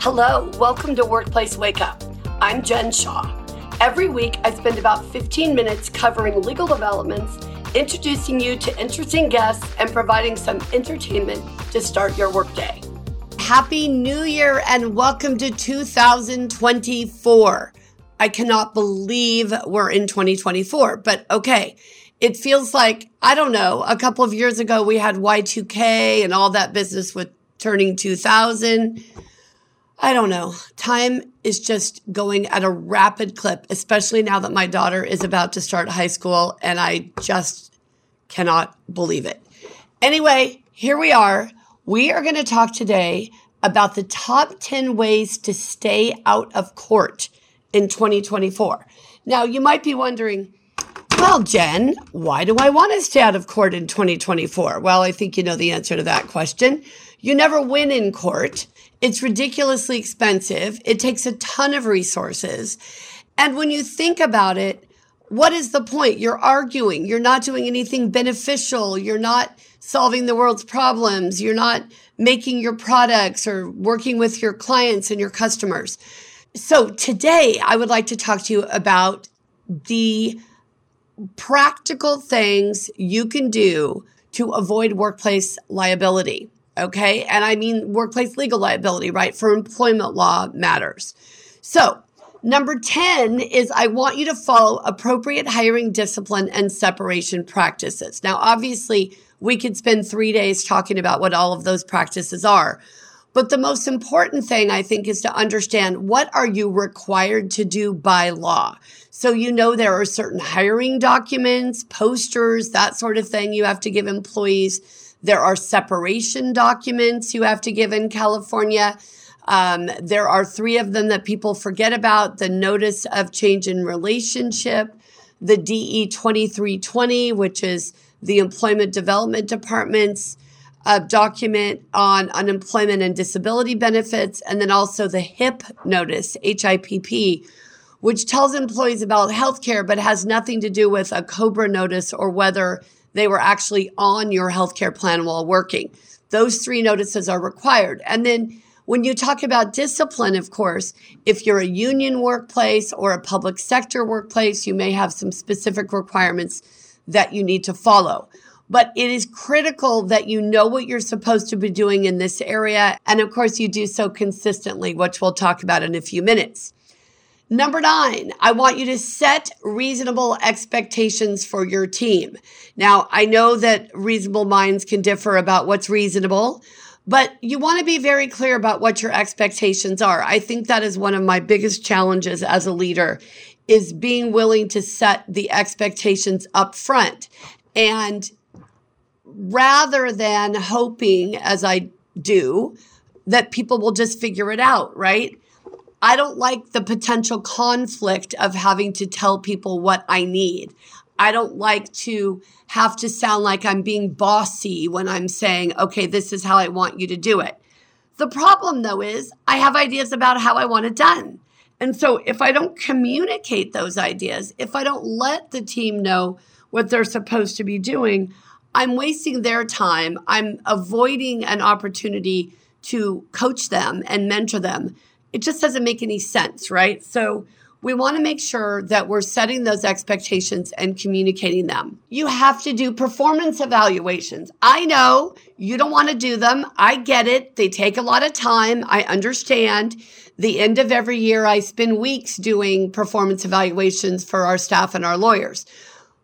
Hello, welcome to Workplace Wake Up. I'm Jen Shaw. Every week, I spend about 15 minutes covering legal developments, introducing you to interesting guests, and providing some entertainment to start your workday. Happy New Year and welcome to 2024. I cannot believe we're in 2024, but okay. It feels like, I don't know, a couple of years ago we had Y2K and all that business with turning 2000. I don't know. Time is just going at a rapid clip, especially now that my daughter is about to start high school and I just cannot believe it. Anyway, here we are. We are going to talk today about the top 10 ways to stay out of court in 2024. Now, you might be wondering, well, Jen, why do I want to stay out of court in 2024? Well, I think you know the answer to that question. You never win in court. It's ridiculously expensive. It takes a ton of resources. And when you think about it, what is the point? You're arguing. You're not doing anything beneficial. You're not solving the world's problems. You're not making your products or working with your clients and your customers. So today I would like to talk to you about the practical things you can do to avoid workplace liability. Okay. And I mean workplace legal liability, right? For employment law matters. So, number 10 is I want you to follow appropriate hiring discipline and separation practices. Now, obviously, we could spend three days talking about what all of those practices are. But the most important thing I think is to understand what are you required to do by law? So you know there are certain hiring documents, posters, that sort of thing you have to give employees there are separation documents you have to give in California. Um, there are three of them that people forget about the notice of change in relationship, the DE 2320, which is the Employment Development Department's uh, document on unemployment and disability benefits, and then also the HIP notice, HIPP, which tells employees about health care but has nothing to do with a COBRA notice or whether they were actually on your healthcare plan while working. Those three notices are required. And then when you talk about discipline, of course, if you're a union workplace or a public sector workplace, you may have some specific requirements that you need to follow. But it is critical that you know what you're supposed to be doing in this area. And of course, you do so consistently, which we'll talk about in a few minutes. Number nine, I want you to set reasonable expectations for your team. Now, I know that reasonable minds can differ about what's reasonable, but you want to be very clear about what your expectations are. I think that is one of my biggest challenges as a leader is being willing to set the expectations up front. And rather than hoping, as I do, that people will just figure it out, right? I don't like the potential conflict of having to tell people what I need. I don't like to have to sound like I'm being bossy when I'm saying, okay, this is how I want you to do it. The problem though is I have ideas about how I want it done. And so if I don't communicate those ideas, if I don't let the team know what they're supposed to be doing, I'm wasting their time. I'm avoiding an opportunity to coach them and mentor them it just doesn't make any sense, right? So we want to make sure that we're setting those expectations and communicating them. You have to do performance evaluations. I know you don't want to do them. I get it. They take a lot of time. I understand. The end of every year, I spend weeks doing performance evaluations for our staff and our lawyers.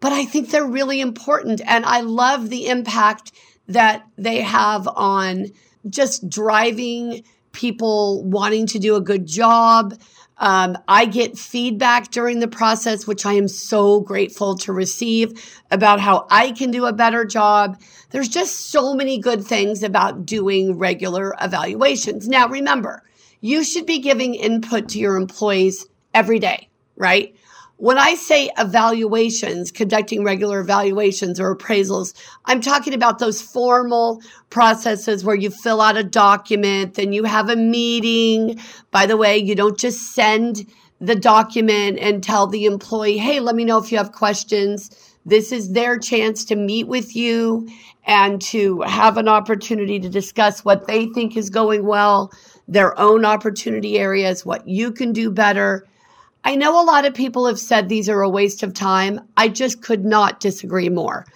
But I think they're really important. And I love the impact that they have on just driving people wanting to do a good job. Um, I get feedback during the process, which I am so grateful to receive about how I can do a better job. There's just so many good things about doing regular evaluations. Now, remember, you should be giving input to your employees every day, right? When I say evaluations, conducting regular evaluations or appraisals, I'm talking about those formal processes where you fill out a document, then you have a meeting. By the way, you don't just send the document and tell the employee, hey, let me know if you have questions. This is their chance to meet with you and to have an opportunity to discuss what they think is going well. their own opportunity areas, what you can do better. I know a lot of people have said these are a waste of time. I just could not disagree more.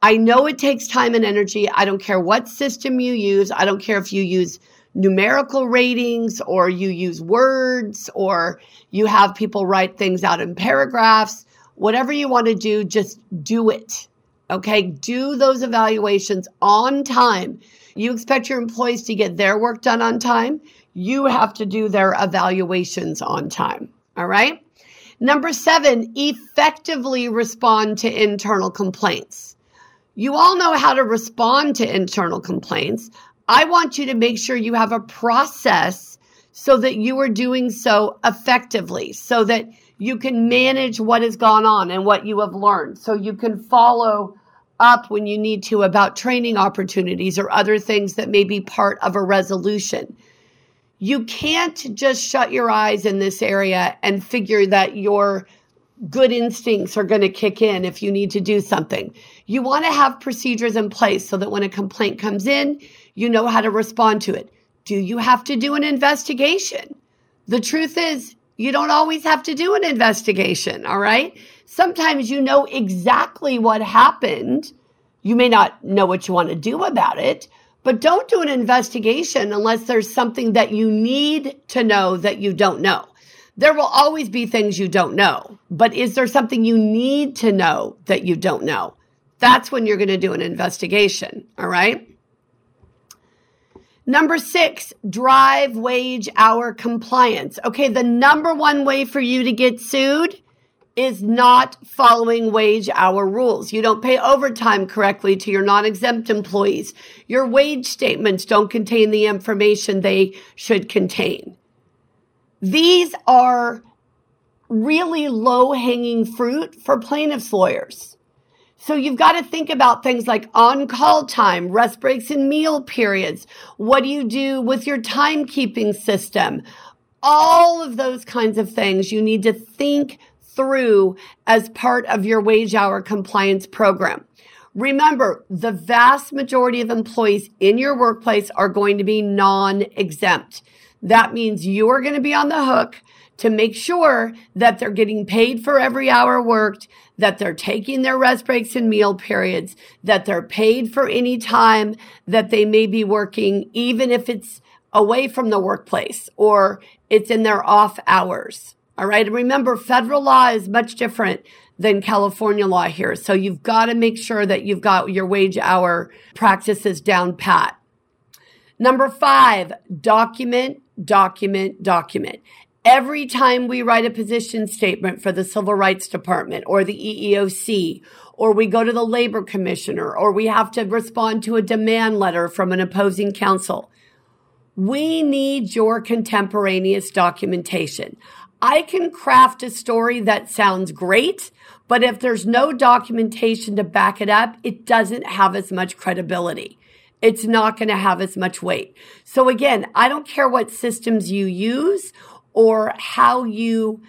I know it takes time and energy. I don't care what system you use. I don't care if you use numerical ratings or you use words or you have people write things out in paragraphs. Whatever you want to do, just do it. Okay. Do those evaluations on time. You expect your employees to get their work done on time. You have to do their evaluations on time. All right. Number seven, effectively respond to internal complaints. You all know how to respond to internal complaints. I want you to make sure you have a process so that you are doing so effectively, so that you can manage what has gone on and what you have learned, so you can follow up when you need to about training opportunities or other things that may be part of a resolution. You can't just shut your eyes in this area and figure that your good instincts are going to kick in if you need to do something. You want to have procedures in place so that when a complaint comes in, you know how to respond to it. Do you have to do an investigation? The truth is, you don't always have to do an investigation, all right? Sometimes you know exactly what happened. You may not know what you want to do about it, but don't do an investigation unless there's something that you need to know that you don't know. There will always be things you don't know, but is there something you need to know that you don't know? That's when you're going to do an investigation. All right. Number six, drive wage hour compliance. Okay. The number one way for you to get sued is not following wage hour rules. You don't pay overtime correctly to your non-exempt employees. Your wage statements don't contain the information they should contain. These are really low hanging fruit for plaintiffs lawyers. So you've got to think about things like on call time, rest breaks and meal periods. What do you do with your timekeeping system? All of those kinds of things you need to think through as part of your wage hour compliance program. Remember, the vast majority of employees in your workplace are going to be non-exempt. That means you are going to be on the hook to make sure that they're getting paid for every hour worked, that they're taking their rest breaks and meal periods, that they're paid for any time that they may be working, even if it's away from the workplace or it's in their off hours. All right. And remember, federal law is much different than California law here. So you've got to make sure that you've got your wage hour practices down pat. Number five, document document, document. Every time we write a position statement for the Civil Rights Department or the EEOC, or we go to the Labor Commissioner, or we have to respond to a demand letter from an opposing counsel, we need your contemporaneous documentation. I can craft a story that sounds great, but if there's no documentation to back it up, it doesn't have as much credibility it's not going to have as much weight. So again, I don't care what systems you use or how you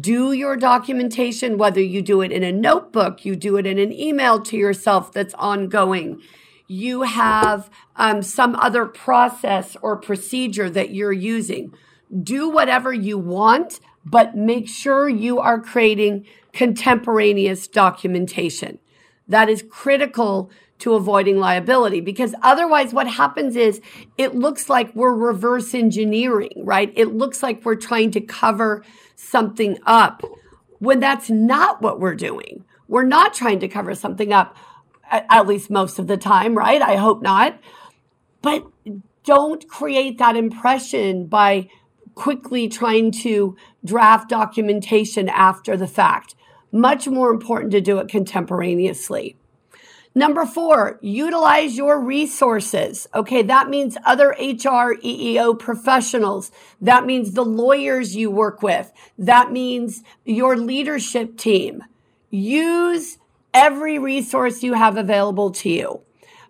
do your documentation, whether you do it in a notebook, you do it in an email to yourself that's ongoing, you have um, some other process or procedure that you're using. Do whatever you want, but make sure you are creating contemporaneous documentation. That is critical to avoiding liability because otherwise what happens is it looks like we're reverse engineering, right? It looks like we're trying to cover something up when that's not what we're doing. We're not trying to cover something up at least most of the time, right? I hope not. But don't create that impression by quickly trying to draft documentation after the fact. Much more important to do it contemporaneously. Number four, utilize your resources. Okay. That means other HR, EEO professionals. That means the lawyers you work with. That means your leadership team. Use every resource you have available to you.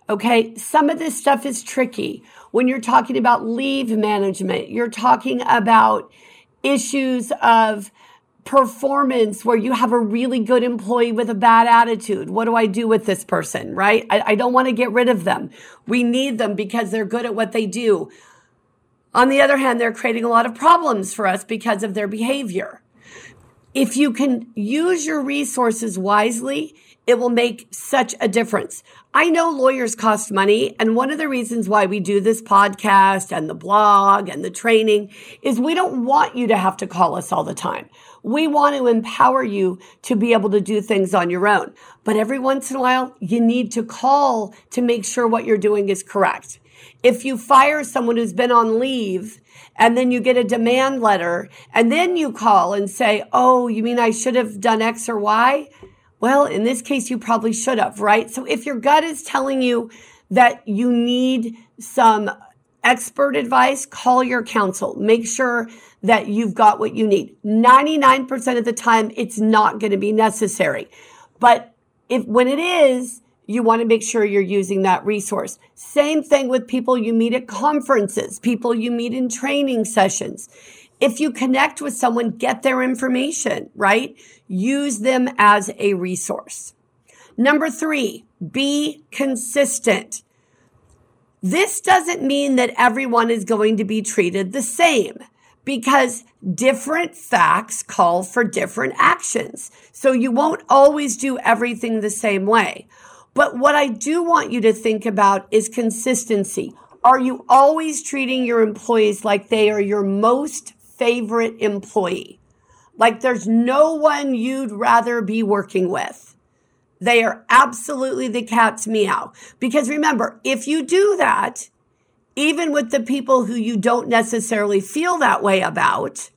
Okay. Some of this stuff is tricky. When you're talking about leave management, you're talking about issues of performance where you have a really good employee with a bad attitude. What do I do with this person? Right? I, I don't want to get rid of them. We need them because they're good at what they do. On the other hand, they're creating a lot of problems for us because of their behavior. If you can use your resources wisely, it will make such a difference. I know lawyers cost money. And one of the reasons why we do this podcast and the blog and the training is we don't want you to have to call us all the time. We want to empower you to be able to do things on your own. But every once in a while, you need to call to make sure what you're doing is correct. If you fire someone who's been on leave and then you get a demand letter and then you call and say, Oh, you mean I should have done X or Y? Well, in this case, you probably should have, right? So if your gut is telling you that you need some expert advice, call your counsel. Make sure that you've got what you need. 99% of the time, it's not going to be necessary. But if when it is, you want to make sure you're using that resource. Same thing with people you meet at conferences, people you meet in training sessions. If you connect with someone, get their information, right? Use them as a resource. Number three, be consistent. This doesn't mean that everyone is going to be treated the same because different facts call for different actions. So you won't always do everything the same way. But what I do want you to think about is consistency. Are you always treating your employees like they are your most favorite employee? Like there's no one you'd rather be working with. They are absolutely the cat's meow. Because remember, if you do that, even with the people who you don't necessarily feel that way about,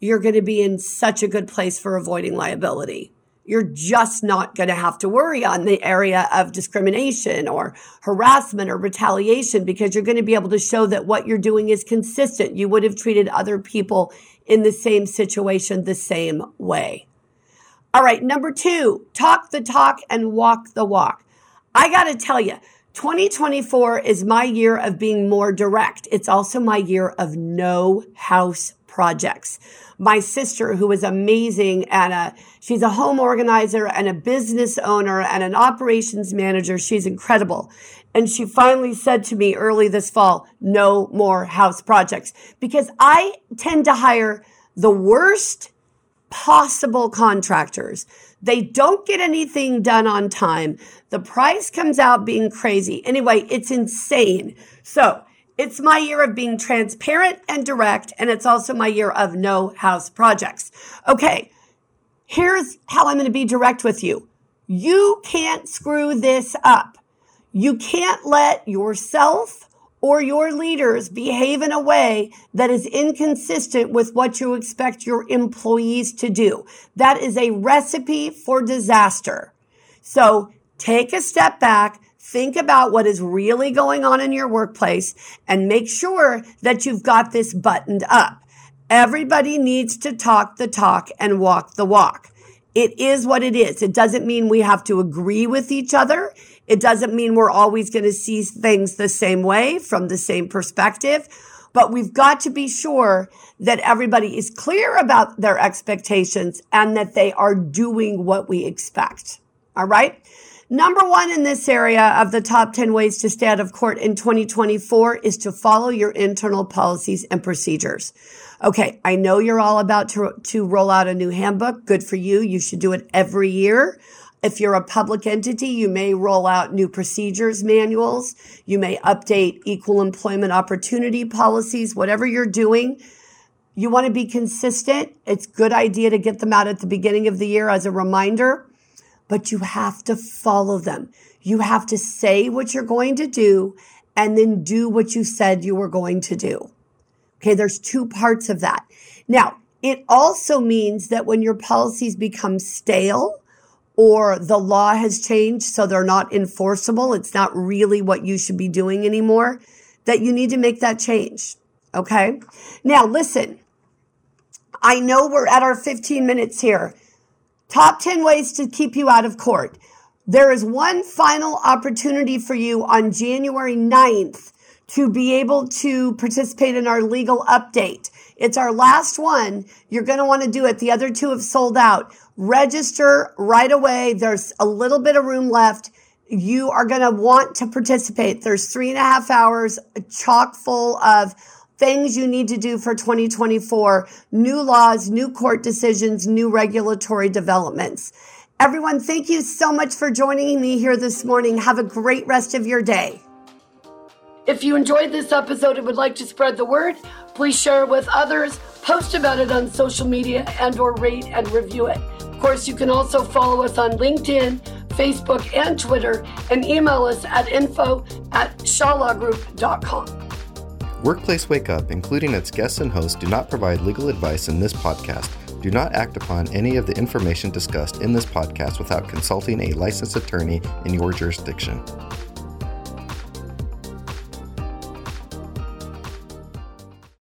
you're going to be in such a good place for avoiding liability you're just not going to have to worry on the area of discrimination or harassment or retaliation because you're going to be able to show that what you're doing is consistent. You would have treated other people in the same situation the same way. All right, number two, talk the talk and walk the walk. I got to tell you, 2024 is my year of being more direct. It's also my year of no house projects my sister, who is amazing and a, she's a home organizer and a business owner and an operations manager. She's incredible. And she finally said to me early this fall, no more house projects because I tend to hire the worst possible contractors. They don't get anything done on time. The price comes out being crazy. Anyway, it's insane. So it's my year of being transparent and direct, and it's also my year of no house projects. Okay, here's how I'm going to be direct with you. You can't screw this up. You can't let yourself or your leaders behave in a way that is inconsistent with what you expect your employees to do. That is a recipe for disaster. So take a step back Think about what is really going on in your workplace and make sure that you've got this buttoned up. Everybody needs to talk the talk and walk the walk. It is what it is. It doesn't mean we have to agree with each other. It doesn't mean we're always going to see things the same way from the same perspective, but we've got to be sure that everybody is clear about their expectations and that they are doing what we expect. All right. Number one in this area of the top 10 ways to stay out of court in 2024 is to follow your internal policies and procedures. Okay. I know you're all about to, to roll out a new handbook. Good for you. You should do it every year. If you're a public entity, you may roll out new procedures manuals. You may update equal employment opportunity policies, whatever you're doing. You want to be consistent. It's good idea to get them out at the beginning of the year as a reminder but you have to follow them. You have to say what you're going to do and then do what you said you were going to do. Okay. There's two parts of that. Now, it also means that when your policies become stale or the law has changed so they're not enforceable, it's not really what you should be doing anymore, that you need to make that change. Okay. Now, listen, I know we're at our 15 minutes here. Top 10 ways to keep you out of court. There is one final opportunity for you on January 9th to be able to participate in our legal update. It's our last one. You're going to want to do it. The other two have sold out. Register right away. There's a little bit of room left. You are going to want to participate. There's three and a half hours chock full of things you need to do for 2024, new laws, new court decisions, new regulatory developments. Everyone, thank you so much for joining me here this morning. Have a great rest of your day. If you enjoyed this episode and would like to spread the word, please share it with others, post about it on social media and or rate and review it. Of course, you can also follow us on LinkedIn, Facebook, and Twitter, and email us at info at shawlawgroup.com. Workplace Wake Up, including its guests and hosts, do not provide legal advice in this podcast. Do not act upon any of the information discussed in this podcast without consulting a licensed attorney in your jurisdiction.